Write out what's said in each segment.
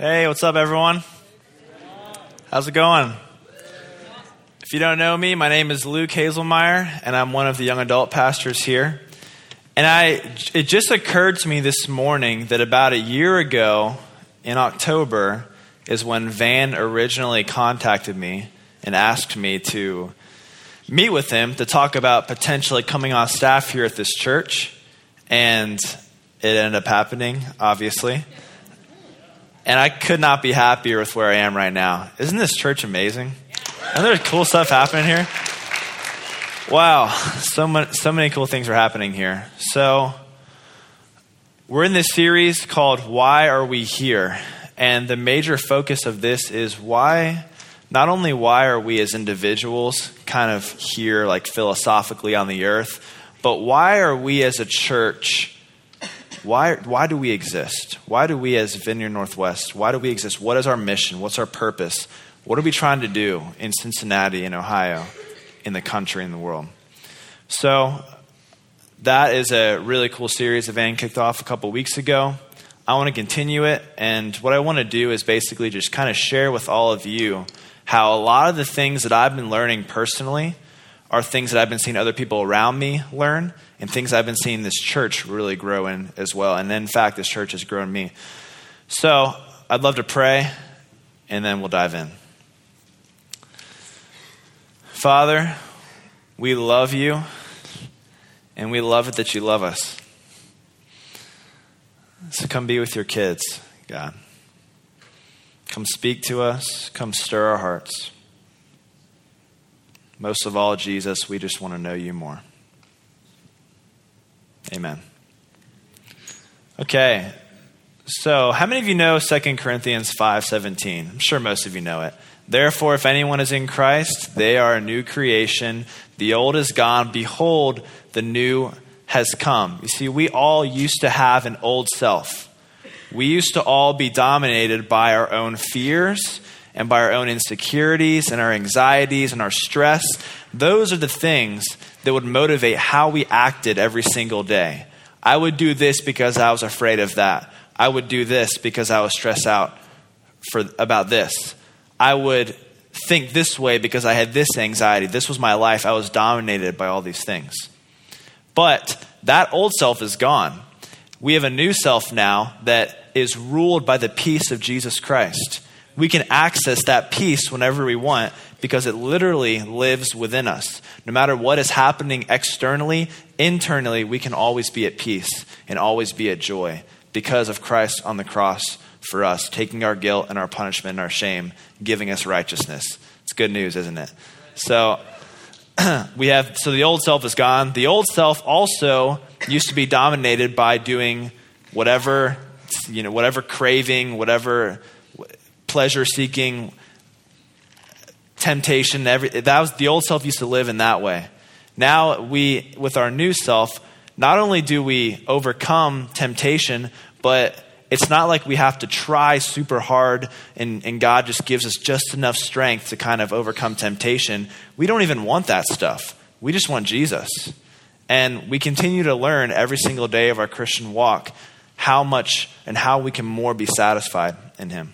Hey, what's up, everyone? How's it going? If you don't know me, my name is Luke Hazelmeyer, and I'm one of the young adult pastors here. And I, it just occurred to me this morning that about a year ago, in October, is when Van originally contacted me and asked me to meet with him to talk about potentially coming on staff here at this church. And it ended up happening, obviously. And I could not be happier with where I am right now. Isn't this church amazing? Isn't there cool stuff happening here? Wow, so, much, so many cool things are happening here. So, we're in this series called Why Are We Here? And the major focus of this is why, not only why are we as individuals kind of here, like philosophically on the earth, but why are we as a church why, why do we exist? Why do we, as Vineyard Northwest, why do we exist? What is our mission? What's our purpose? What are we trying to do in Cincinnati, in Ohio, in the country, in the world? So, that is a really cool series that Van kicked off a couple weeks ago. I want to continue it, and what I want to do is basically just kind of share with all of you how a lot of the things that I've been learning personally are things that I've been seeing other people around me learn and things I've been seeing this church really grow in as well. And in fact, this church has grown me. So I'd love to pray, and then we'll dive in. Father, we love you, and we love it that you love us. So come be with your kids, God. Come speak to us, come stir our hearts. Most of all, Jesus, we just want to know you more. Amen. Okay. So, how many of you know 2 Corinthians 5:17? I'm sure most of you know it. Therefore, if anyone is in Christ, they are a new creation. The old is gone, behold, the new has come. You see, we all used to have an old self. We used to all be dominated by our own fears and by our own insecurities and our anxieties and our stress. Those are the things that would motivate how we acted every single day. I would do this because I was afraid of that. I would do this because I was stressed out for, about this. I would think this way because I had this anxiety. This was my life. I was dominated by all these things. But that old self is gone. We have a new self now that is ruled by the peace of Jesus Christ. We can access that peace whenever we want because it literally lives within us. No matter what is happening externally, internally, we can always be at peace and always be at joy because of Christ on the cross for us, taking our guilt and our punishment and our shame, giving us righteousness. It's good news, isn't it? So, we have so the old self is gone. The old self also used to be dominated by doing whatever you know, whatever craving, whatever pleasure seeking, temptation, every, that was the old self used to live in that way. Now we, with our new self, not only do we overcome temptation, but it's not like we have to try super hard and, and God just gives us just enough strength to kind of overcome temptation. We don't even want that stuff. We just want Jesus. And we continue to learn every single day of our Christian walk how much and how we can more be satisfied in Him.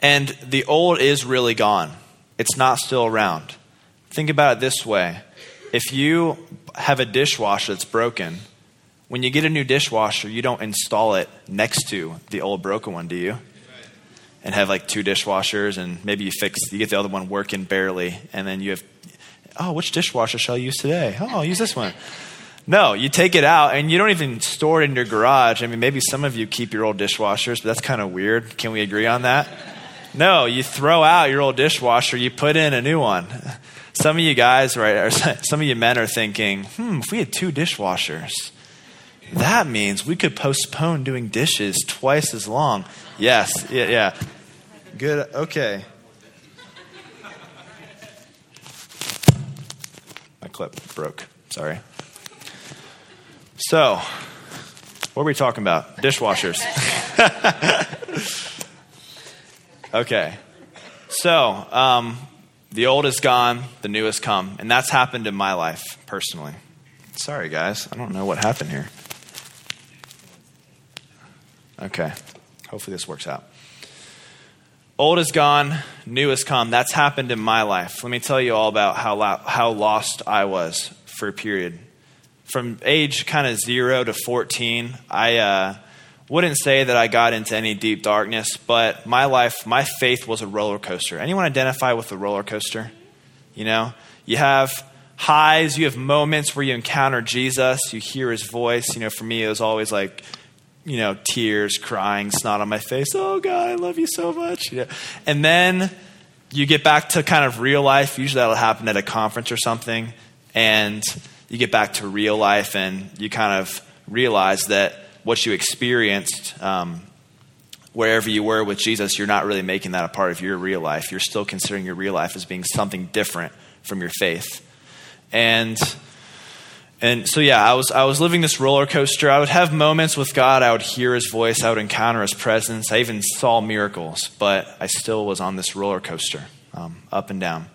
And the old is really gone, it's not still around. Think about it this way if you have a dishwasher that's broken, when you get a new dishwasher, you don't install it next to the old broken one, do you? And have like two dishwashers, and maybe you fix, you get the other one working barely, and then you have, oh, which dishwasher shall I use today? Oh, I'll use this one. No, you take it out and you don't even store it in your garage. I mean, maybe some of you keep your old dishwashers, but that's kind of weird. Can we agree on that? No, you throw out your old dishwasher, you put in a new one. Some of you guys, right, or some of you men are thinking, hmm, if we had two dishwashers, that means we could postpone doing dishes twice as long. Yes, yeah, yeah. Good, okay. My clip broke. Sorry. So, what are we talking about? Dishwashers. Okay. So, um, the old is gone, the new has come. And that's happened in my life personally. Sorry, guys. I don't know what happened here. Okay. Hopefully, this works out. Old is gone, new is come. That's happened in my life. Let me tell you all about how, how lost I was for a period. From age kind of zero to 14, I uh, wouldn't say that I got into any deep darkness, but my life, my faith was a roller coaster. Anyone identify with a roller coaster? You know, you have highs, you have moments where you encounter Jesus, you hear his voice. You know, for me, it was always like, you know, tears, crying, snot on my face. Oh, God, I love you so much. Yeah. And then you get back to kind of real life. Usually that'll happen at a conference or something. And you get back to real life and you kind of realize that what you experienced um, wherever you were with Jesus, you're not really making that a part of your real life. You're still considering your real life as being something different from your faith. And and so yeah, I was I was living this roller coaster. I would have moments with God. I would hear His voice. I would encounter His presence. I even saw miracles, but I still was on this roller coaster, um, up and down.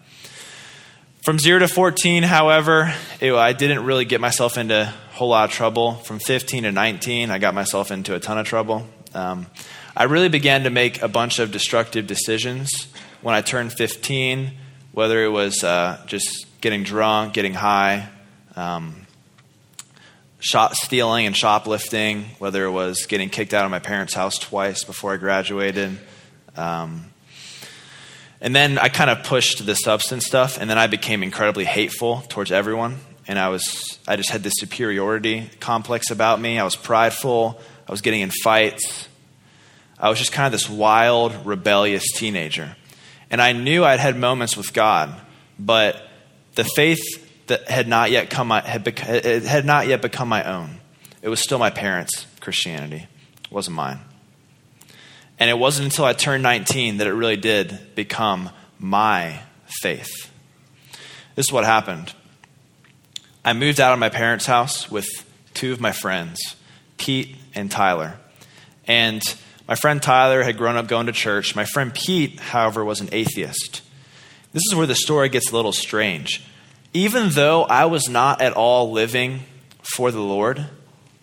From zero to fourteen, however, it, I didn't really get myself into a whole lot of trouble. From fifteen to nineteen, I got myself into a ton of trouble. Um, I really began to make a bunch of destructive decisions when I turned fifteen. Whether it was uh, just getting drunk, getting high. Um, shop stealing and shoplifting, whether it was getting kicked out of my parents' house twice before I graduated. Um, and then I kind of pushed the substance stuff, and then I became incredibly hateful towards everyone. And I was, I just had this superiority complex about me. I was prideful. I was getting in fights. I was just kind of this wild, rebellious teenager. And I knew I'd had moments with God, but the faith that had not yet come had, bec- had not yet become my own. It was still my parents' Christianity. It wasn't mine. And it wasn't until I turned 19 that it really did become my faith. This is what happened. I moved out of my parents' house with two of my friends, Pete and Tyler. And my friend Tyler had grown up going to church. My friend Pete, however, was an atheist. This is where the story gets a little strange even though I was not at all living for the Lord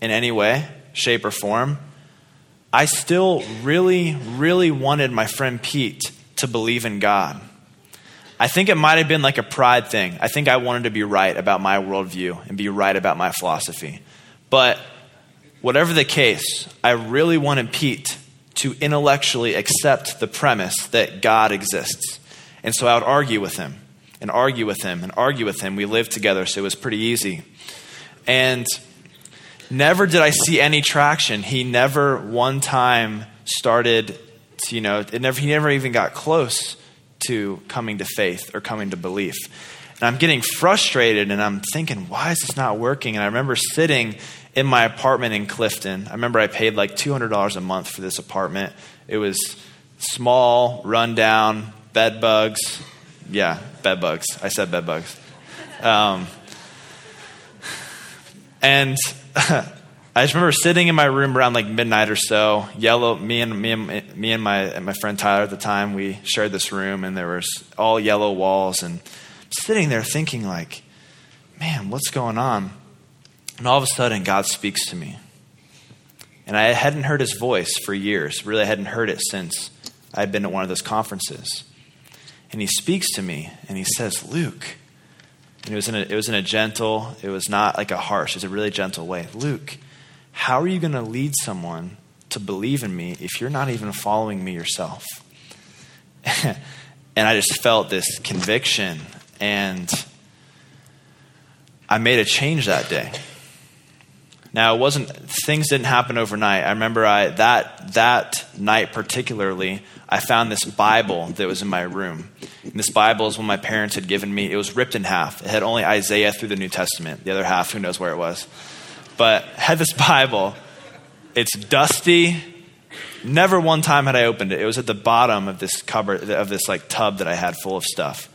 in any way, shape, or form, I still really, really wanted my friend Pete to believe in God. I think it might have been like a pride thing. I think I wanted to be right about my worldview and be right about my philosophy. But whatever the case, I really wanted Pete to intellectually accept the premise that God exists. And so I would argue with him and argue with him and argue with him. We lived together, so it was pretty easy. And never did I see any traction. He never one time started to, you know, never, he never even got close to coming to faith or coming to belief. And I'm getting frustrated and I'm thinking, why is this not working? And I remember sitting in my apartment in Clifton. I remember I paid like $200 a month for this apartment. It was small, rundown, bed bugs, yeah, bed bugs. I said bed bugs. Um, and I just remember sitting in my room around like midnight or so. Yellow, me and me and me and my my friend Tyler at the time, we shared this room, and there was all yellow walls. And sitting there thinking, like, man, what's going on? And all of a sudden, God speaks to me, and I hadn't heard His voice for years. Really, I hadn't heard it since I'd been at one of those conferences and he speaks to me and he says, Luke. And it was in a, it was in a gentle, it was not like a harsh, it was a really gentle way. Luke, how are you going to lead someone to believe in me if you're not even following me yourself? and I just felt this conviction and I made a change that day. Now it wasn't things didn't happen overnight. I remember I that that night particularly, I found this Bible that was in my room. And this Bible is one my parents had given me. It was ripped in half. It had only Isaiah through the New Testament. The other half, who knows where it was. But had this Bible. It's dusty. Never one time had I opened it. It was at the bottom of this cupboard of this like tub that I had full of stuff.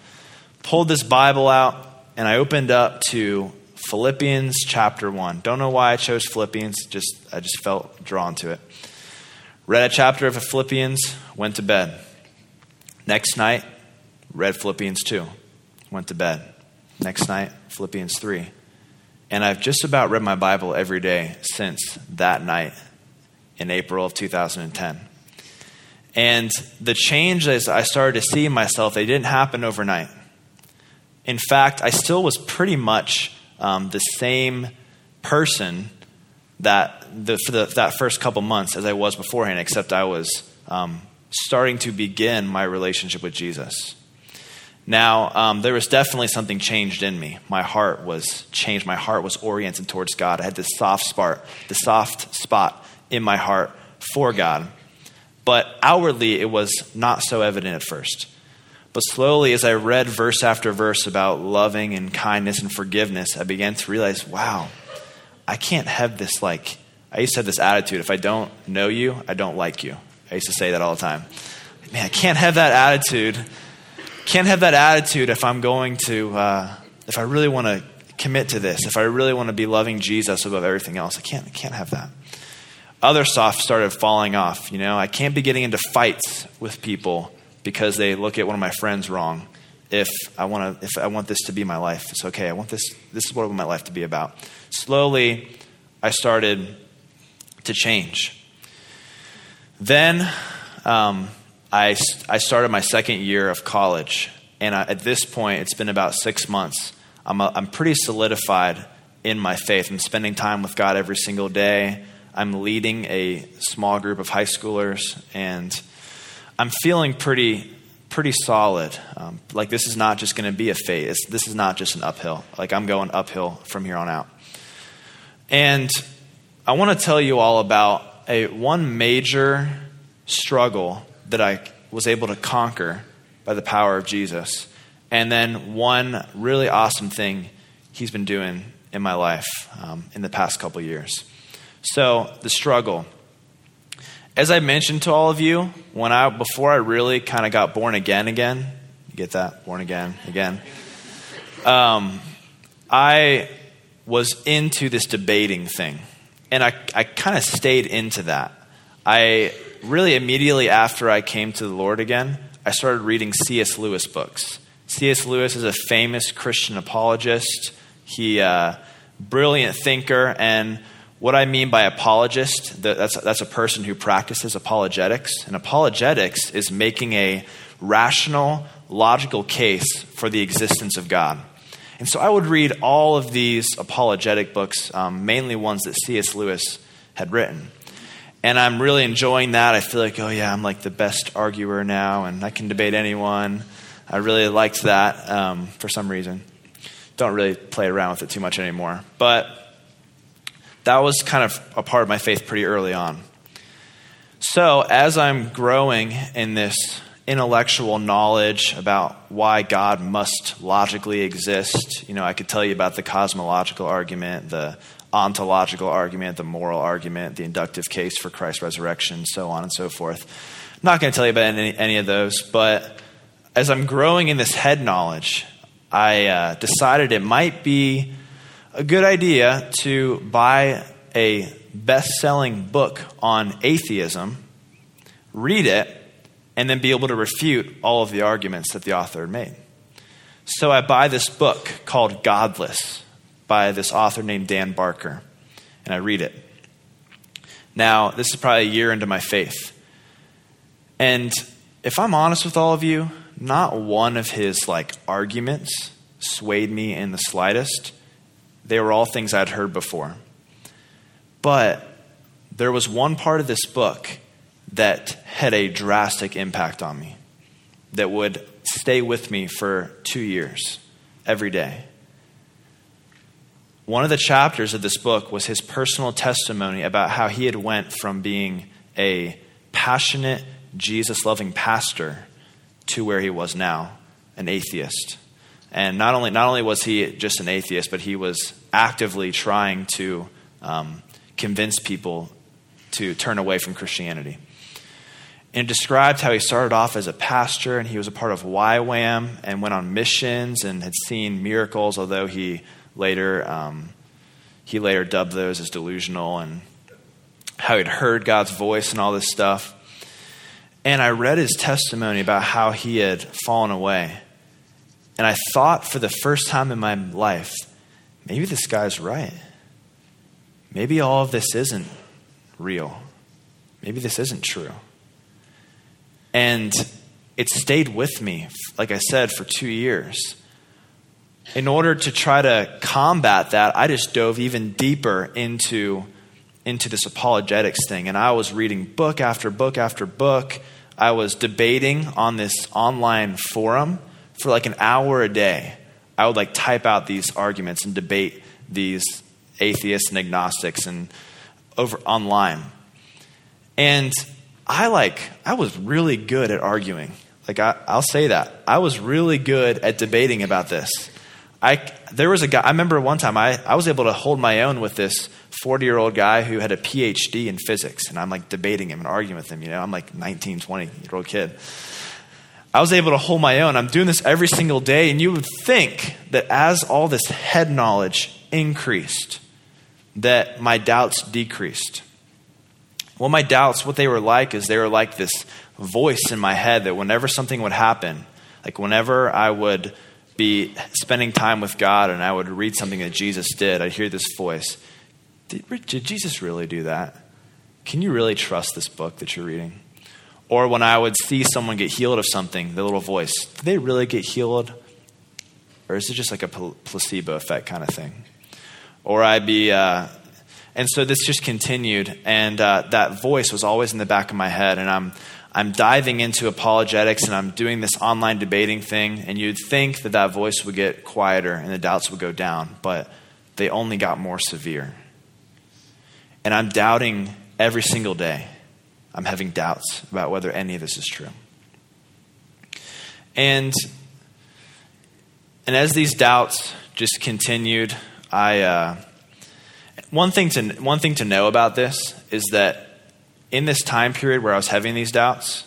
Pulled this Bible out and I opened up to Philippians chapter 1. Don't know why I chose Philippians, just I just felt drawn to it. Read a chapter of Philippians, went to bed. Next night, read Philippians 2, went to bed. Next night, Philippians 3. And I've just about read my Bible every day since that night in April of 2010. And the changes I started to see in myself, they didn't happen overnight. In fact, I still was pretty much um, the same person that the, for the, that first couple months as I was beforehand, except I was um, starting to begin my relationship with Jesus. Now, um, there was definitely something changed in me. My heart was changed. My heart was oriented towards God. I had this soft spot, the soft spot in my heart for God. But outwardly, it was not so evident at first. But slowly, as I read verse after verse about loving and kindness and forgiveness, I began to realize, wow, I can't have this like, I used to have this attitude if I don't know you, I don't like you. I used to say that all the time. Man, I can't have that attitude can't have that attitude if I'm going to, uh, if I really want to commit to this, if I really want to be loving Jesus above everything else. I can't, I can't have that. Other stuff started falling off. You know, I can't be getting into fights with people because they look at one of my friends wrong. If I want to, if I want this to be my life, it's okay. I want this. This is what I want my life to be about. Slowly, I started to change. Then, um, I, I started my second year of college. And I, at this point, it's been about six months. I'm, a, I'm pretty solidified in my faith. I'm spending time with God every single day. I'm leading a small group of high schoolers, and I'm feeling pretty, pretty solid. Um, like this is not just going to be a phase. This is not just an uphill. Like I'm going uphill from here on out. And I want to tell you all about a one major struggle that I was able to conquer by the power of Jesus. And then one really awesome thing he's been doing in my life um, in the past couple years. So, the struggle. As I mentioned to all of you, when I before I really kind of got born again again, you get that? Born again again. Um, I was into this debating thing. And I, I kind of stayed into that. I really immediately after I came to the Lord again, I started reading C.S. Lewis books. C.S. Lewis is a famous Christian apologist. He uh, brilliant thinker, and what I mean by apologist, that's, that's a person who practices apologetics. And apologetics is making a rational, logical case for the existence of God. And so I would read all of these apologetic books, um, mainly ones that C.S. Lewis had written. And I'm really enjoying that. I feel like, oh, yeah, I'm like the best arguer now, and I can debate anyone. I really liked that um, for some reason. Don't really play around with it too much anymore. But that was kind of a part of my faith pretty early on. So, as I'm growing in this intellectual knowledge about why God must logically exist, you know, I could tell you about the cosmological argument, the ontological argument, the moral argument, the inductive case for Christ's resurrection, so on and so forth. I'm not going to tell you about any, any, of those, but as I'm growing in this head knowledge, I uh, decided it might be a good idea to buy a best selling book on atheism, read it, and then be able to refute all of the arguments that the author had made. So I buy this book called Godless by this author named Dan Barker, and I read it. Now, this is probably a year into my faith. And if I'm honest with all of you, not one of his like arguments swayed me in the slightest. They were all things I'd heard before. But there was one part of this book that had a drastic impact on me that would stay with me for two years every day. One of the chapters of this book was his personal testimony about how he had went from being a passionate, Jesus loving pastor to where he was now, an atheist. And not only, not only was he just an atheist, but he was actively trying to um, convince people to turn away from Christianity. And it described how he started off as a pastor and he was a part of YWAM and went on missions and had seen miracles, although he later um, he later dubbed those as delusional and how he'd heard God's voice and all this stuff. And I read his testimony about how he had fallen away. And I thought for the first time in my life, maybe this guy's right. Maybe all of this isn't real. Maybe this isn't true. And it stayed with me, like I said, for two years. In order to try to combat that, I just dove even deeper into, into this apologetics thing. And I was reading book after book after book. I was debating on this online forum for like an hour a day. I would like type out these arguments and debate these atheists and agnostics and over online. And I like I was really good at arguing. Like I, I'll say that. I was really good at debating about this. I there was a guy I remember one time I, I was able to hold my own with this 40 year old guy who had a PhD in physics and I'm like debating him and arguing with him, you know. I'm like 19, 20 year old kid. I was able to hold my own. I'm doing this every single day, and you would think that as all this head knowledge increased, that my doubts decreased. Well, my doubts, what they were like is they were like this voice in my head that whenever something would happen, like whenever I would be spending time with God and I would read something that Jesus did, I'd hear this voice Did, did Jesus really do that? Can you really trust this book that you're reading? Or when I would see someone get healed of something, the little voice, did they really get healed? Or is it just like a placebo effect kind of thing? Or I'd be, uh, and so this just continued, and uh, that voice was always in the back of my head, and I'm, I'm diving into apologetics and I'm doing this online debating thing, and you'd think that that voice would get quieter and the doubts would go down, but they only got more severe. And I'm doubting every single day. I'm having doubts about whether any of this is true. And and as these doubts just continued, I uh, one thing to one thing to know about this is that in this time period where I was having these doubts,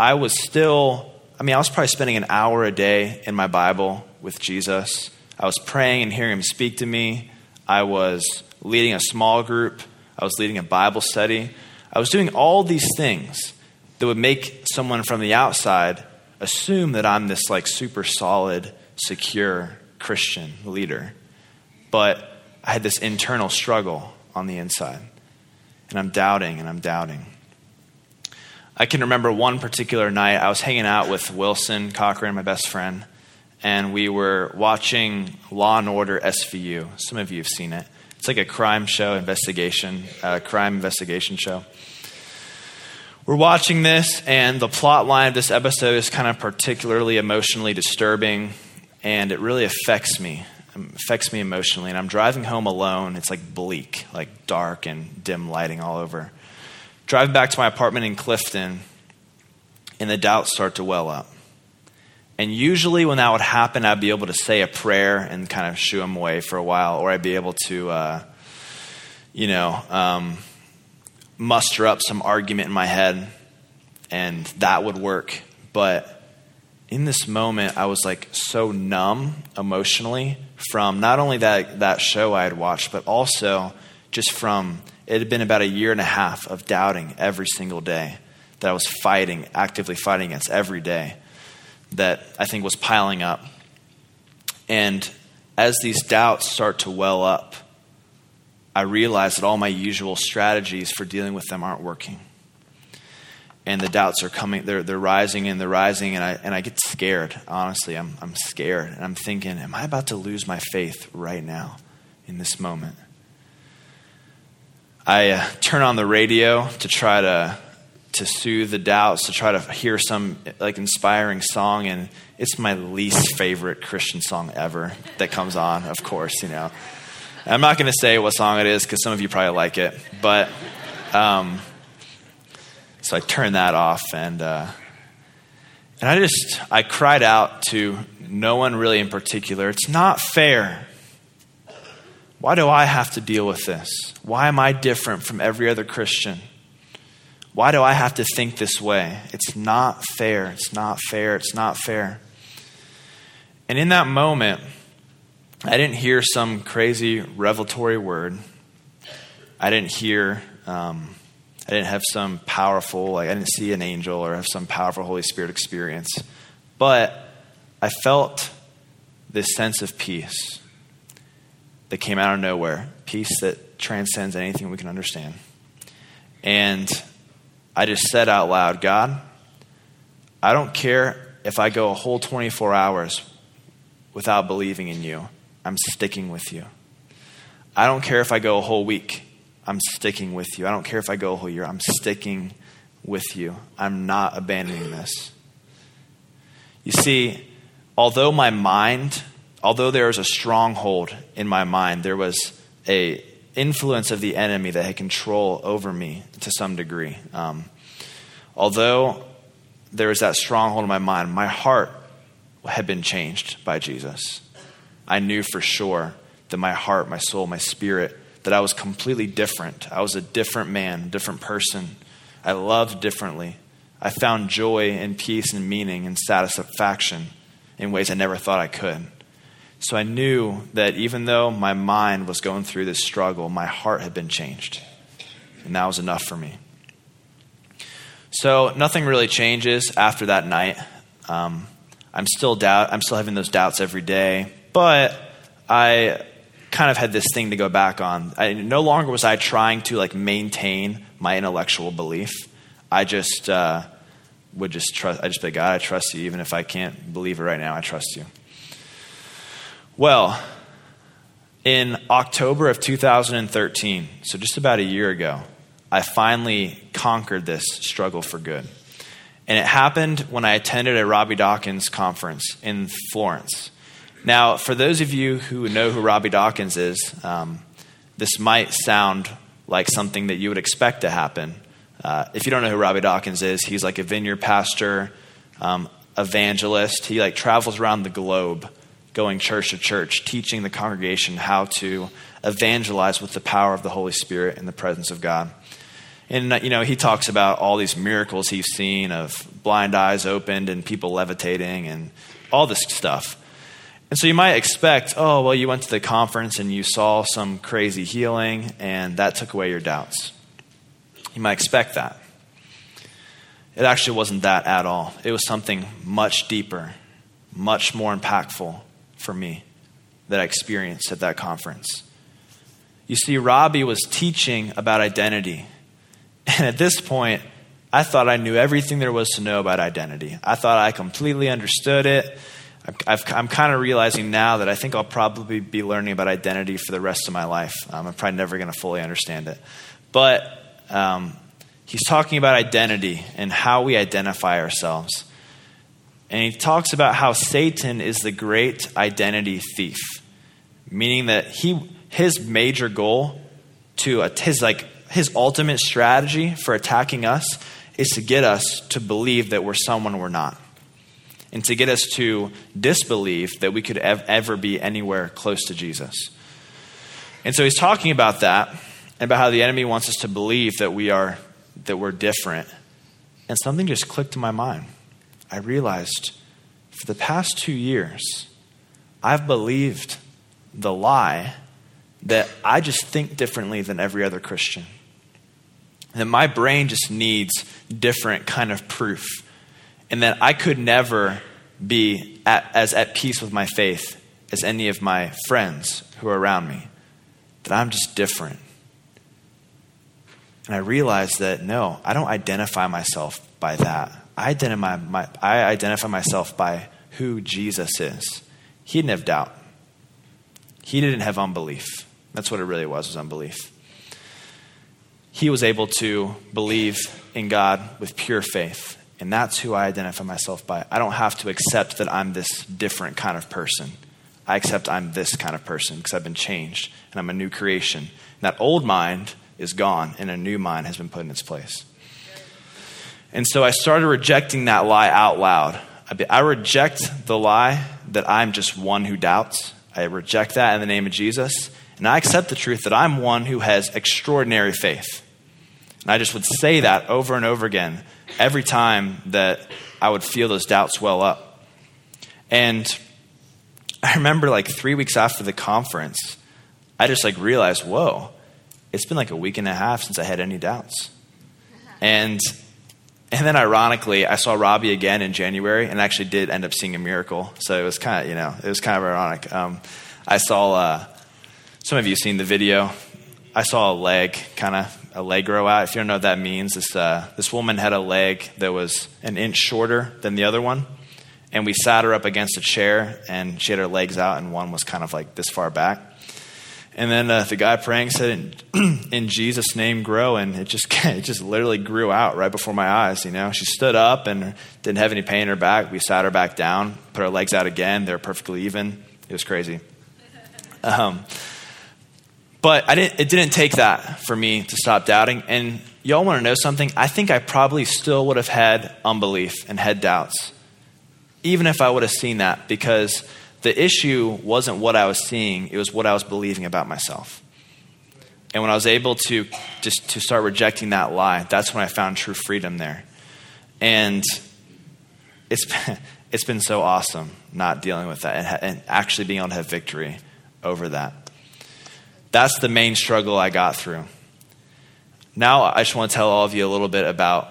I was still. I mean, I was probably spending an hour a day in my Bible with Jesus. I was praying and hearing Him speak to me. I was leading a small group. I was leading a Bible study. I was doing all these things that would make someone from the outside assume that I'm this like super solid, secure Christian leader. But I had this internal struggle on the inside. And I'm doubting and I'm doubting. I can remember one particular night I was hanging out with Wilson Cochran, my best friend, and we were watching Law and Order SVU. Some of you have seen it. It's like a crime show, investigation, uh, crime investigation show. We're watching this, and the plot line of this episode is kind of particularly emotionally disturbing, and it really affects me. It affects me emotionally. And I'm driving home alone. It's like bleak, like dark and dim lighting all over. Driving back to my apartment in Clifton, and the doubts start to well up. And usually, when that would happen, I'd be able to say a prayer and kind of shoo them away for a while, or I'd be able to, uh, you know, um, muster up some argument in my head, and that would work. But in this moment, I was like so numb emotionally from not only that, that show I had watched, but also just from it had been about a year and a half of doubting every single day that I was fighting, actively fighting against every day that I think was piling up. And as these doubts start to well up, I realize that all my usual strategies for dealing with them aren't working. And the doubts are coming, they're, they're rising and they're rising, and I, and I get scared. Honestly, I'm, I'm scared. And I'm thinking, am I about to lose my faith right now in this moment? I uh, turn on the radio to try to to soothe the doubts, to try to hear some like inspiring song, and it's my least favorite Christian song ever that comes on. Of course, you know. I'm not going to say what song it is because some of you probably like it, but um, so I turned that off, and uh, and I just I cried out to no one really in particular. It's not fair. Why do I have to deal with this? Why am I different from every other Christian? Why do I have to think this way? It's not fair. It's not fair. It's not fair. And in that moment, I didn't hear some crazy revelatory word. I didn't hear, um, I didn't have some powerful, like, I didn't see an angel or have some powerful Holy Spirit experience. But I felt this sense of peace that came out of nowhere, peace that transcends anything we can understand. And I just said out loud, God, I don't care if I go a whole 24 hours without believing in you. I'm sticking with you. I don't care if I go a whole week. I'm sticking with you. I don't care if I go a whole year. I'm sticking with you. I'm not abandoning this. You see, although my mind, although there was a stronghold in my mind, there was a influence of the enemy that had control over me to some degree. Um, although there was that stronghold in my mind, my heart had been changed by Jesus. I knew for sure that my heart, my soul, my spirit, that I was completely different. I was a different man, different person. I loved differently. I found joy and peace and meaning and satisfaction in ways I never thought I could. So I knew that even though my mind was going through this struggle, my heart had been changed. And that was enough for me. So nothing really changes after that night. Um, I'm still doubt. I'm still having those doubts every day, but I kind of had this thing to go back on. I, no longer was I trying to like maintain my intellectual belief. I just uh, would just trust. I just say, God, I trust you, even if I can't believe it right now. I trust you. Well, in October of 2013, so just about a year ago, I finally conquered this struggle for good. And it happened when I attended a Robby Dawkins conference in Florence. Now, for those of you who know who Robby Dawkins is, um, this might sound like something that you would expect to happen. Uh, if you don't know who Robby Dawkins is, he's like a vineyard pastor, um, evangelist. He like travels around the globe, going church to church, teaching the congregation how to evangelize with the power of the Holy Spirit in the presence of God. And, uh, you know, he talks about all these miracles he's seen of blind eyes opened and people levitating and all this stuff. And so you might expect, oh, well, you went to the conference and you saw some crazy healing and that took away your doubts. You might expect that. It actually wasn't that at all. It was something much deeper, much more impactful for me that I experienced at that conference. You see, Robby was teaching about identity and at this point, I thought I knew everything there was to know about identity. I thought I completely understood it. i am kind of realizing now that I think I'll probably be learning about identity for the rest of my life. Um, I'm probably never going to fully understand it. But um, he's talking about identity and how we identify ourselves. And he talks about how Satan is the great identity thief, meaning that he, his major goal to his like his ultimate strategy for attacking us is to get us to believe that we're someone we're not. And to get us to disbelieve that we could ev- ever be anywhere close to Jesus. And so he's talking about that and about how the enemy wants us to believe that we are that we're different. And something just clicked in my mind. I realized for the past 2 years I've believed the lie that I just think differently than every other Christian. That my brain just needs different kind of proof. And that i could never be at, as at peace with my faith as any of my friends who are around me. That i'm just different. And i realized that no i don't identify myself by that i identify, my, I identify myself by who jesus is he didn't have doubt he didn't have unbelief that's what it really was was unbelief he was able to believe in God with pure faith. And that's who I identify myself by. I don't have to accept that I'm this different kind of person. I accept I'm this kind of person because I've been changed and I'm a new creation. And that old mind is gone and a new mind has been put in its place. And so I started rejecting that lie out loud. I reject the lie that I'm just one who doubts. I reject that in the name of Jesus. And I accept the truth that I'm one who has extraordinary faith. And I just would say that over and over again every time that I would feel those doubts well up. And I remember like three weeks after the conference, I just like realized, whoa, it's been like a week and a half since I had any doubts. And and then ironically, I saw Robby again in January and actually did end up seeing a miracle. So it was kind of, you know, it was kind of ironic. Um, I saw, uh, some of you seen the video. I saw a leg kind of a leg grow out. If you don't know what that means, this, uh, this woman had a leg that was an inch shorter than the other one. And we sat her up against a chair, and she had her legs out, and one was kind of like this far back. And then uh, the guy praying said, in, in, Jesus' name, grow. And it just, it just literally grew out right before my eyes, you know. She stood up and didn't have any pain in her back. We sat her back down, put her legs out again. They were perfectly even. It was crazy. Um, but I didn't, it didn't take that for me to stop doubting. And y'all want to know something? I think I probably still would have had unbelief and had doubts, even if I would have seen that, because the issue wasn't what I was seeing, it was what I was believing about myself. And when I was able to just to start rejecting that lie, that's when I found true freedom there. And it's been, it's been so awesome not dealing with that and, and actually being able to have victory over that. That's the main struggle I got through. Now, I just want to tell all of you a little bit about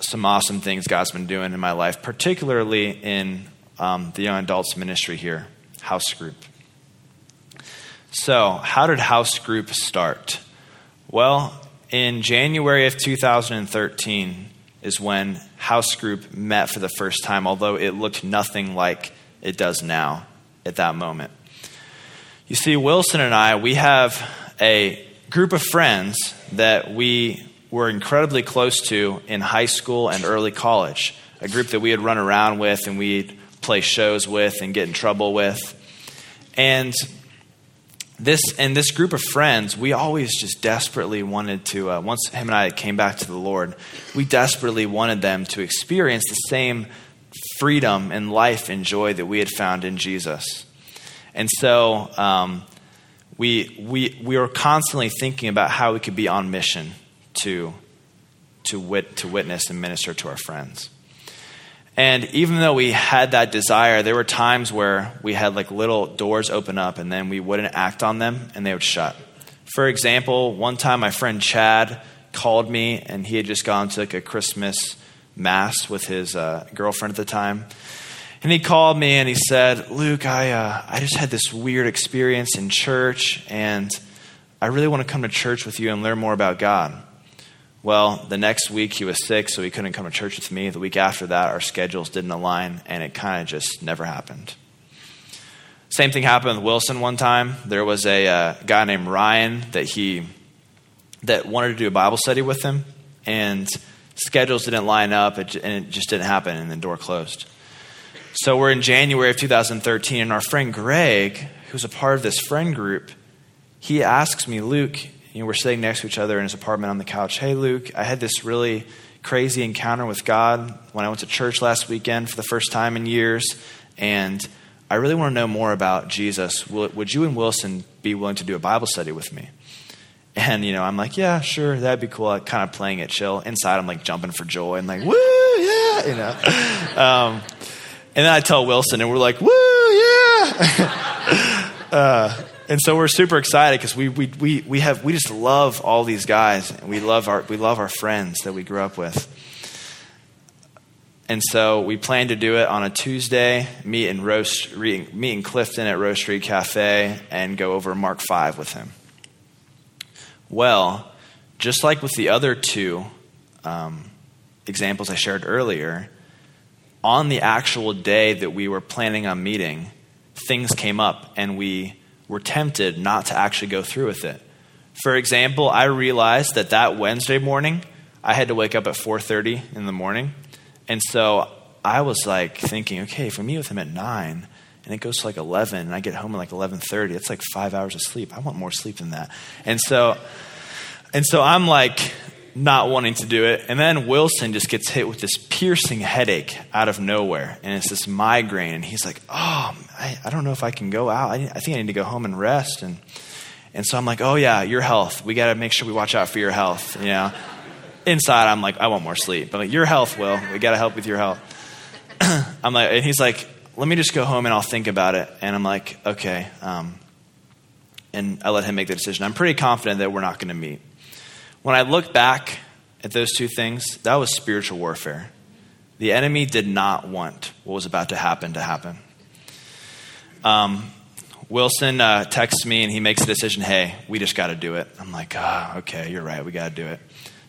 some awesome things God's been doing in my life, particularly in um, the young adults ministry here, House Group. So, how did House Group start? Well, in January of 2013 is when House Group met for the first time, although it looked nothing like it does now at that moment. You see, Wilson and I, we have a group of friends that we were incredibly close to in high school and early college. A group that we had run around with and we'd play shows with and get in trouble with. And this and this group of friends, we always just desperately wanted to. Uh, once him and I came back to the Lord, we desperately wanted them to experience the same freedom and life and joy that we had found in Jesus. And so um, we, we, we were constantly thinking about how we could be on mission to, to, wit, to witness and minister to our friends. And even though we had that desire, there were times where we had like little doors open up and then we wouldn't act on them and they would shut. For example, one time my friend Chad called me and he had just gone to like a Christmas mass with his uh, girlfriend at the time. And he called me and he said, Luke, I, uh, I just had this weird experience in church, and I really want to come to church with you and learn more about God. Well, the next week he was sick, so he couldn't come to church with me. The week after that, our schedules didn't align, and it kind of just never happened. Same thing happened with Wilson one time. There was a uh, guy named Ryan that he that wanted to do a Bible study with him, and schedules didn't line up, and it just didn't happen, and the door closed. So we're in January of 2013, and our friend Greg, who's a part of this friend group, he asks me, Luke, you know, we're sitting next to each other in his apartment on the couch. Hey, Luke, I had this really crazy encounter with God when I went to church last weekend for the first time in years, and I really want to know more about Jesus. Would you and Wilson be willing to do a Bible study with me? And, you know, I'm like, yeah, sure, that'd be cool. I'm kind of playing it chill. Inside, I'm like jumping for joy and like, woo, yeah, you know. Um, and then I tell Wilson, and we're like, woo, yeah. uh, and so we're super excited because we, we, we, we, have, we just love all these guys. And we love, our, we love our friends that we grew up with. And so we plan to do it on a Tuesday, meet in, Rose, meet in Clifton at Rose Street Cafe, and go over Mark 5 with him. Well, just like with the other two um, examples I shared earlier, on the actual day that we were planning on meeting, things came up and we were tempted not to actually go through with it. For example, I realized that that Wednesday morning, I had to wake up at 4:30 in the morning. And so I was like thinking, okay, if we meet with him at 9 and it goes to like 11 and I get home at like 11:30, it's like 5 hours of sleep. I want more sleep than that. And so and so I'm like not wanting to do it. And then Wilson just gets hit with this piercing headache out of nowhere. And it's this migraine. And he's like, Oh, I, I don't know if I can go out. I, I, think I need to go home and rest. And, and so I'm like, Oh, yeah, your health. We got to make sure we watch out for your health. You know? Inside, I'm like, I want more sleep. But like, your health, Will. We got to help with your health. I'm like, and he's like, Let me just go home and I'll think about it. And I'm like, Okay. Um, and I let him make the decision. I'm pretty confident that we're not going to meet. When I look back at those two things, that was spiritual warfare. The enemy did not want what was about to happen to happen. Um, Wilson uh, texts me and he makes a decision hey, we just got to do it. I'm like, oh, okay, you're right, we got to do it.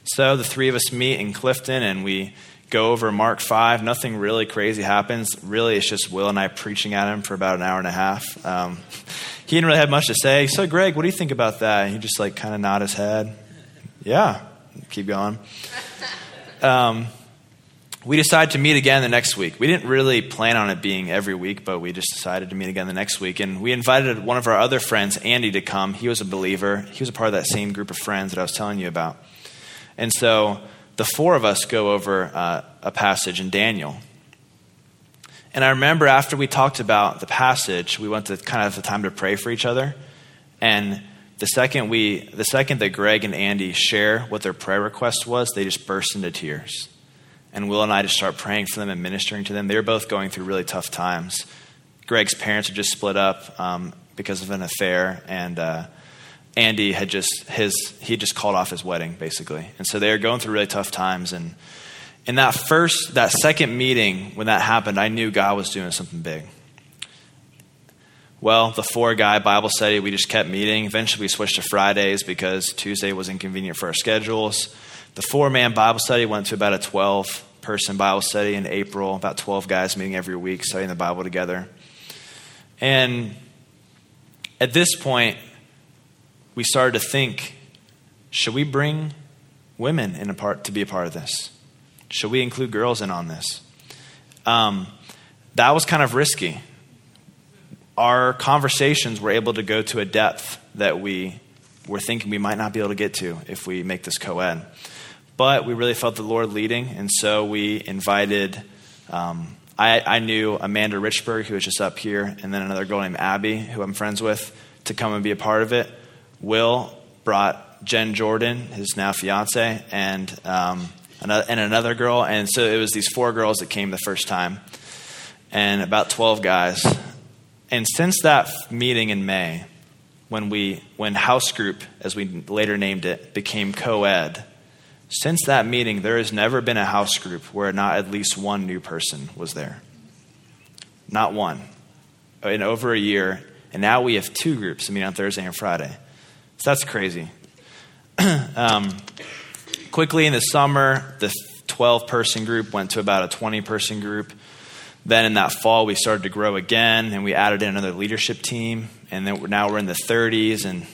So the three of us meet in Clifton and we go over Mark 5. Nothing really crazy happens. Really, it's just Will and I preaching at him for about an hour and a half. Um, he didn't really have much to say. So, Greg, what do you think about that? And he just like kind of nod his head. Yeah, keep going. Um, we decided to meet again the next week. We didn't really plan on it being every week, but we just decided to meet again the next week. And we invited one of our other friends, Andy, to come. He was a believer. He was a part of that same group of friends that I was telling you about. And so the four of us go over uh, a passage in Daniel. And I remember after we talked about the passage, we went to kind of the time to pray for each other. And the second we, the second that Greg and Andy share what their prayer request was, they just burst into tears. And Will and I just start praying for them and ministering to them. They were both going through really tough times. Greg's parents had just split up um, because of an affair, and uh, Andy had just his he just called off his wedding basically, and so they were going through really tough times. And in that first, that second meeting when that happened, I knew God was doing something big. Well, the four guy Bible study, we just kept meeting. Eventually, we switched to Fridays because Tuesday was inconvenient for our schedules. The four man Bible study went to about a 12 person Bible study in April, about 12 guys meeting every week, studying the Bible together. And at this point, we started to think should we bring women in a part, to be a part of this? Should we include girls in on this? Um, that was kind of risky. Our conversations were able to go to a depth that we were thinking we might not be able to get to if we make this co ed. But we really felt the Lord leading, and so we invited. Um, I, I, knew Amanda Richburg, who was just up here, and then another girl named Abby, who I'm friends with, to come and be a part of it. Will brought Jen Jordan, his now fiance, and um, another, and another girl, and so it was these four girls that came the first time, and about twelve guys. And since that meeting in May, when we when house group, as we later named it, became co-ed since that meeting, there has never been a house group where not at least one new person was there. Not one. In over a year. And now we have two groups that meet on Thursday and Friday. So that's crazy. um, quickly in the summer, the 12 person group went to about a 20 person group. Then in that fall, we started to grow again, and we added in another leadership team. And then now we're in the 30s, and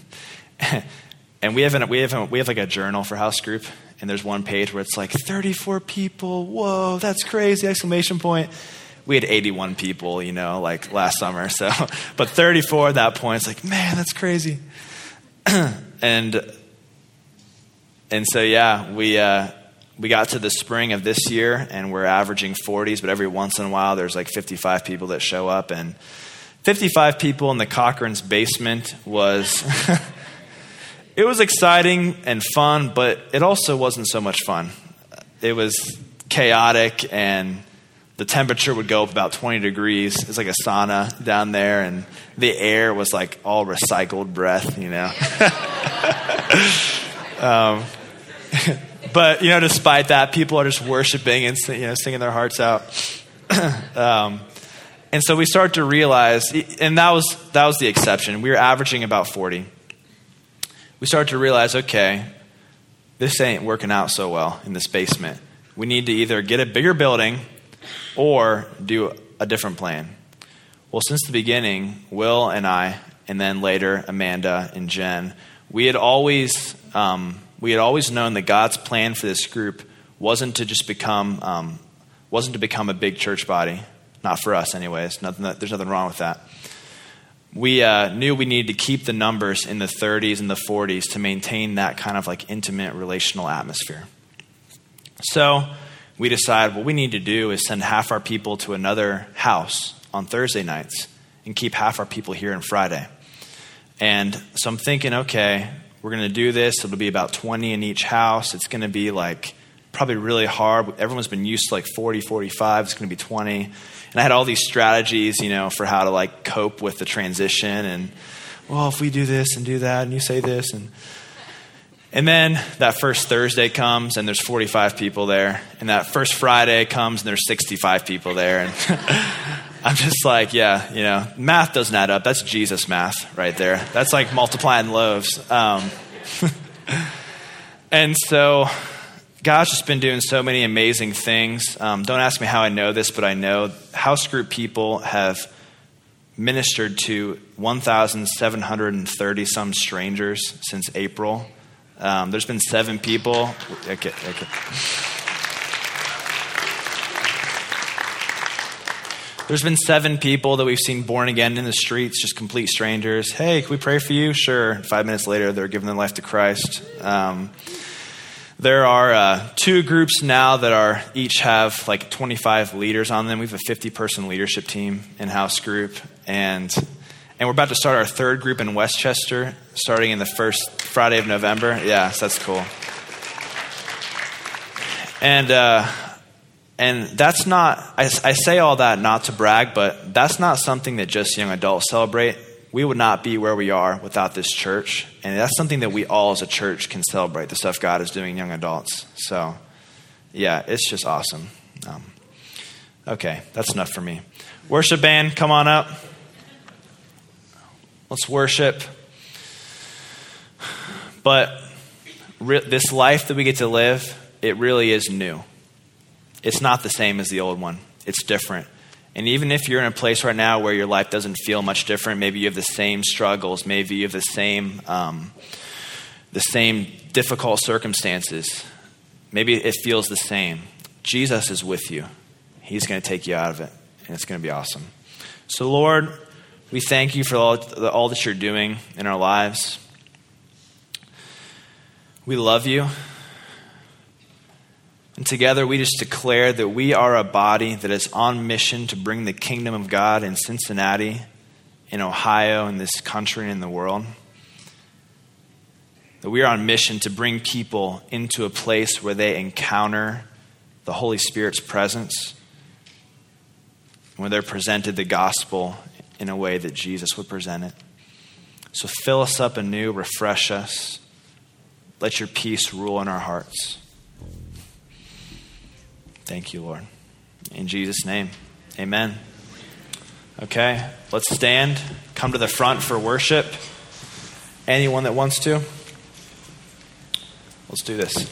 and we have we have we have like a journal for house group, and there's one page where it's like 34 people. Whoa, that's crazy! Exclamation point. We had 81 people, you know, like last summer. So, but 34 at that point, it's like, man, that's crazy. and and so yeah, we uh, we got to the spring of this year, and we're averaging 40s. But every once in a while, there's like 55 people that show up, and 55 people in the Cochran's basement was. it was exciting and fun, but it also wasn't so much fun. It was chaotic, and the temperature would go up about 20 degrees. It's like a sauna down there, and the air was like all recycled breath, you know. um, but, you know, despite that, people are just worshiping and you know, singing their hearts out. um, and so we start to realize, and that was, that was the exception. We were averaging about 40 we start to realize okay, this ain't working out so well in this basement. We need to either get a bigger building or do a different plan. Well, since the beginning, Will and I, and then later Amanda and Jen, we had always um, we had always known that God's plan for this group wasn't to just become um, wasn't to become a big church body. Not for us, anyways. Nothing that, there's nothing wrong with that we uh, knew we needed to keep the numbers in the 30s and the 40s to maintain that kind of like intimate relational atmosphere. So we decided what we need to do is send half our people to another house on Thursday nights and keep half our people here on Friday. And so I'm thinking, okay, we're going to do this. It'll be about 20 in each house. It's going to be like probably really hard. Everyone's been used to like 40, 45. It's going to be 20. And I had all these strategies, you know, for how to like cope with the transition and, well, if we do this and do that and you say this and and then that first Thursday comes and there's 45 people there. And that first Friday comes and there's 65 people there. And I'm just like, yeah, you know, math doesn't add up. That's Jesus math right there. That's like multiplying loaves. Um, and so God's just been doing so many amazing things. Um, don't ask me how I know this, but I know house group people have ministered to 1,730 some strangers since April. Um, there's been seven people. Okay, okay. There's been seven people that we've seen born again in the streets, just complete strangers. Hey, can we pray for you? Sure. Five minutes later, they're giving their life to Christ. Um, there are uh, two groups now that are each have like 25 leaders on them. We have a 50 person leadership team in house group, and and we're about to start our third group in Westchester, starting in the first Friday of November. Yeah, so that's cool. And uh, and that's not, I, I say all that not to brag, but that's not something that just young adults celebrate. We would not be where we are without this church. And that's something that we all as a church can celebrate the stuff God is doing in young adults. So, yeah, it's just awesome. Um, okay, that's enough for me. Worship band, come on up. Let's worship. But re- this life that we get to live, it really is new it's not the same as the old one. It's different. And even if you're in a place right now where your life doesn't feel much different, maybe you have the same struggles, maybe you have the same, um, the same difficult circumstances, maybe it feels the same. Jesus is with you. He's going to take you out of it, and it's going to be awesome. So, Lord, we thank you for all, all that you're doing in our lives. We love you. And together we just declare that we are a body that is on mission to bring the kingdom of God in Cincinnati, in Ohio, in this country, and in the world. That we are on mission to bring people into a place where they encounter the Holy Spirit's presence, where they're presented the gospel in a way that Jesus would present it. So fill us up anew, refresh us. Let your peace rule in our hearts. Thank you, Lord. In Jesus' name, amen. Okay, let's stand. Come to the front for worship. Anyone that wants to? Let's do this.